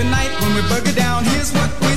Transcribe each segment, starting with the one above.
every night when we bugger down. Here's what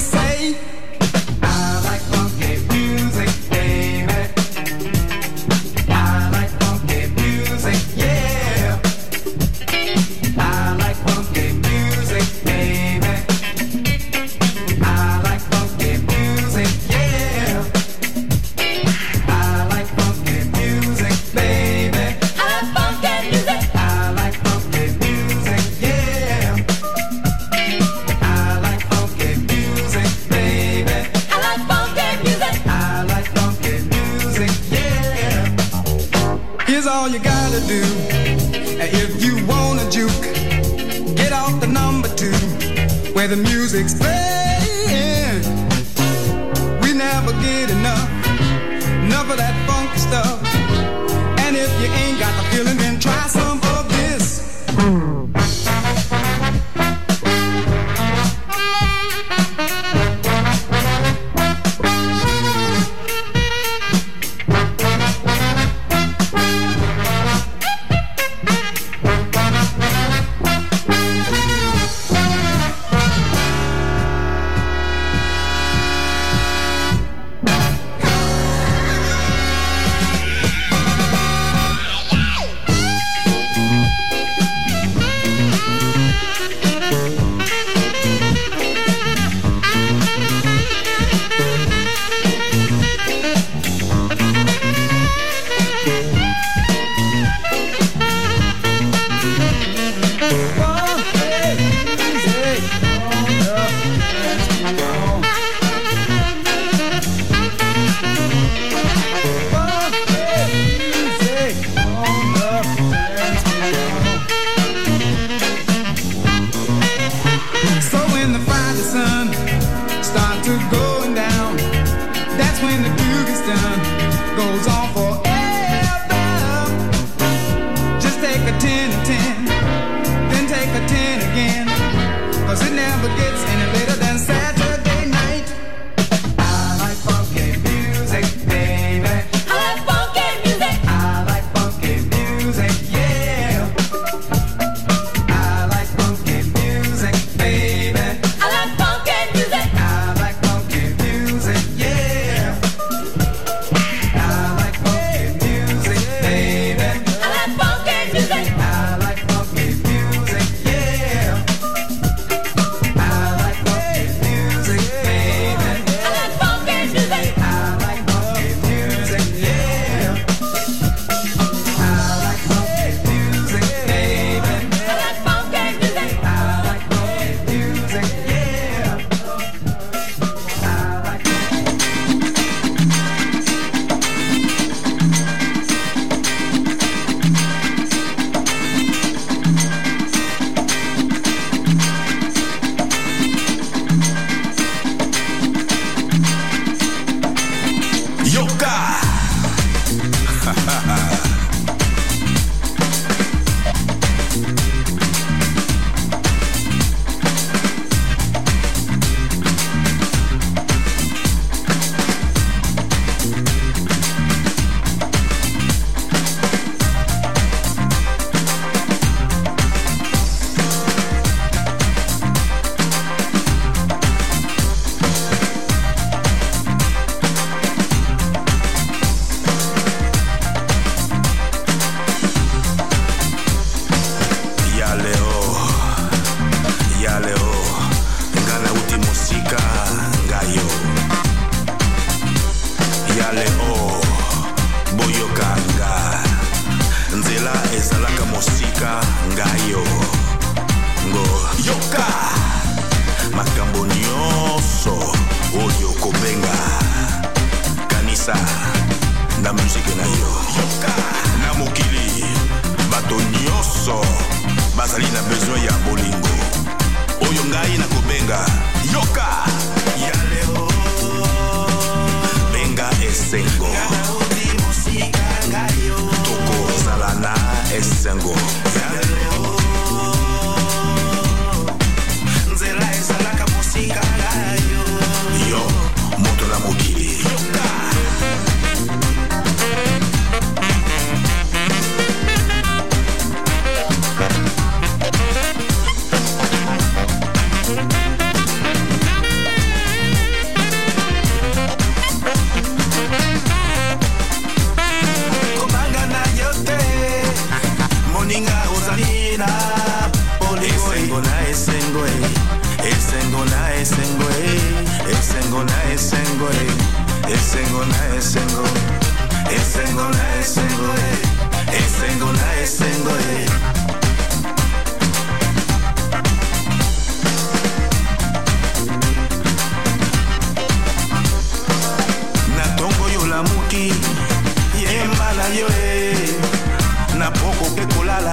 que cola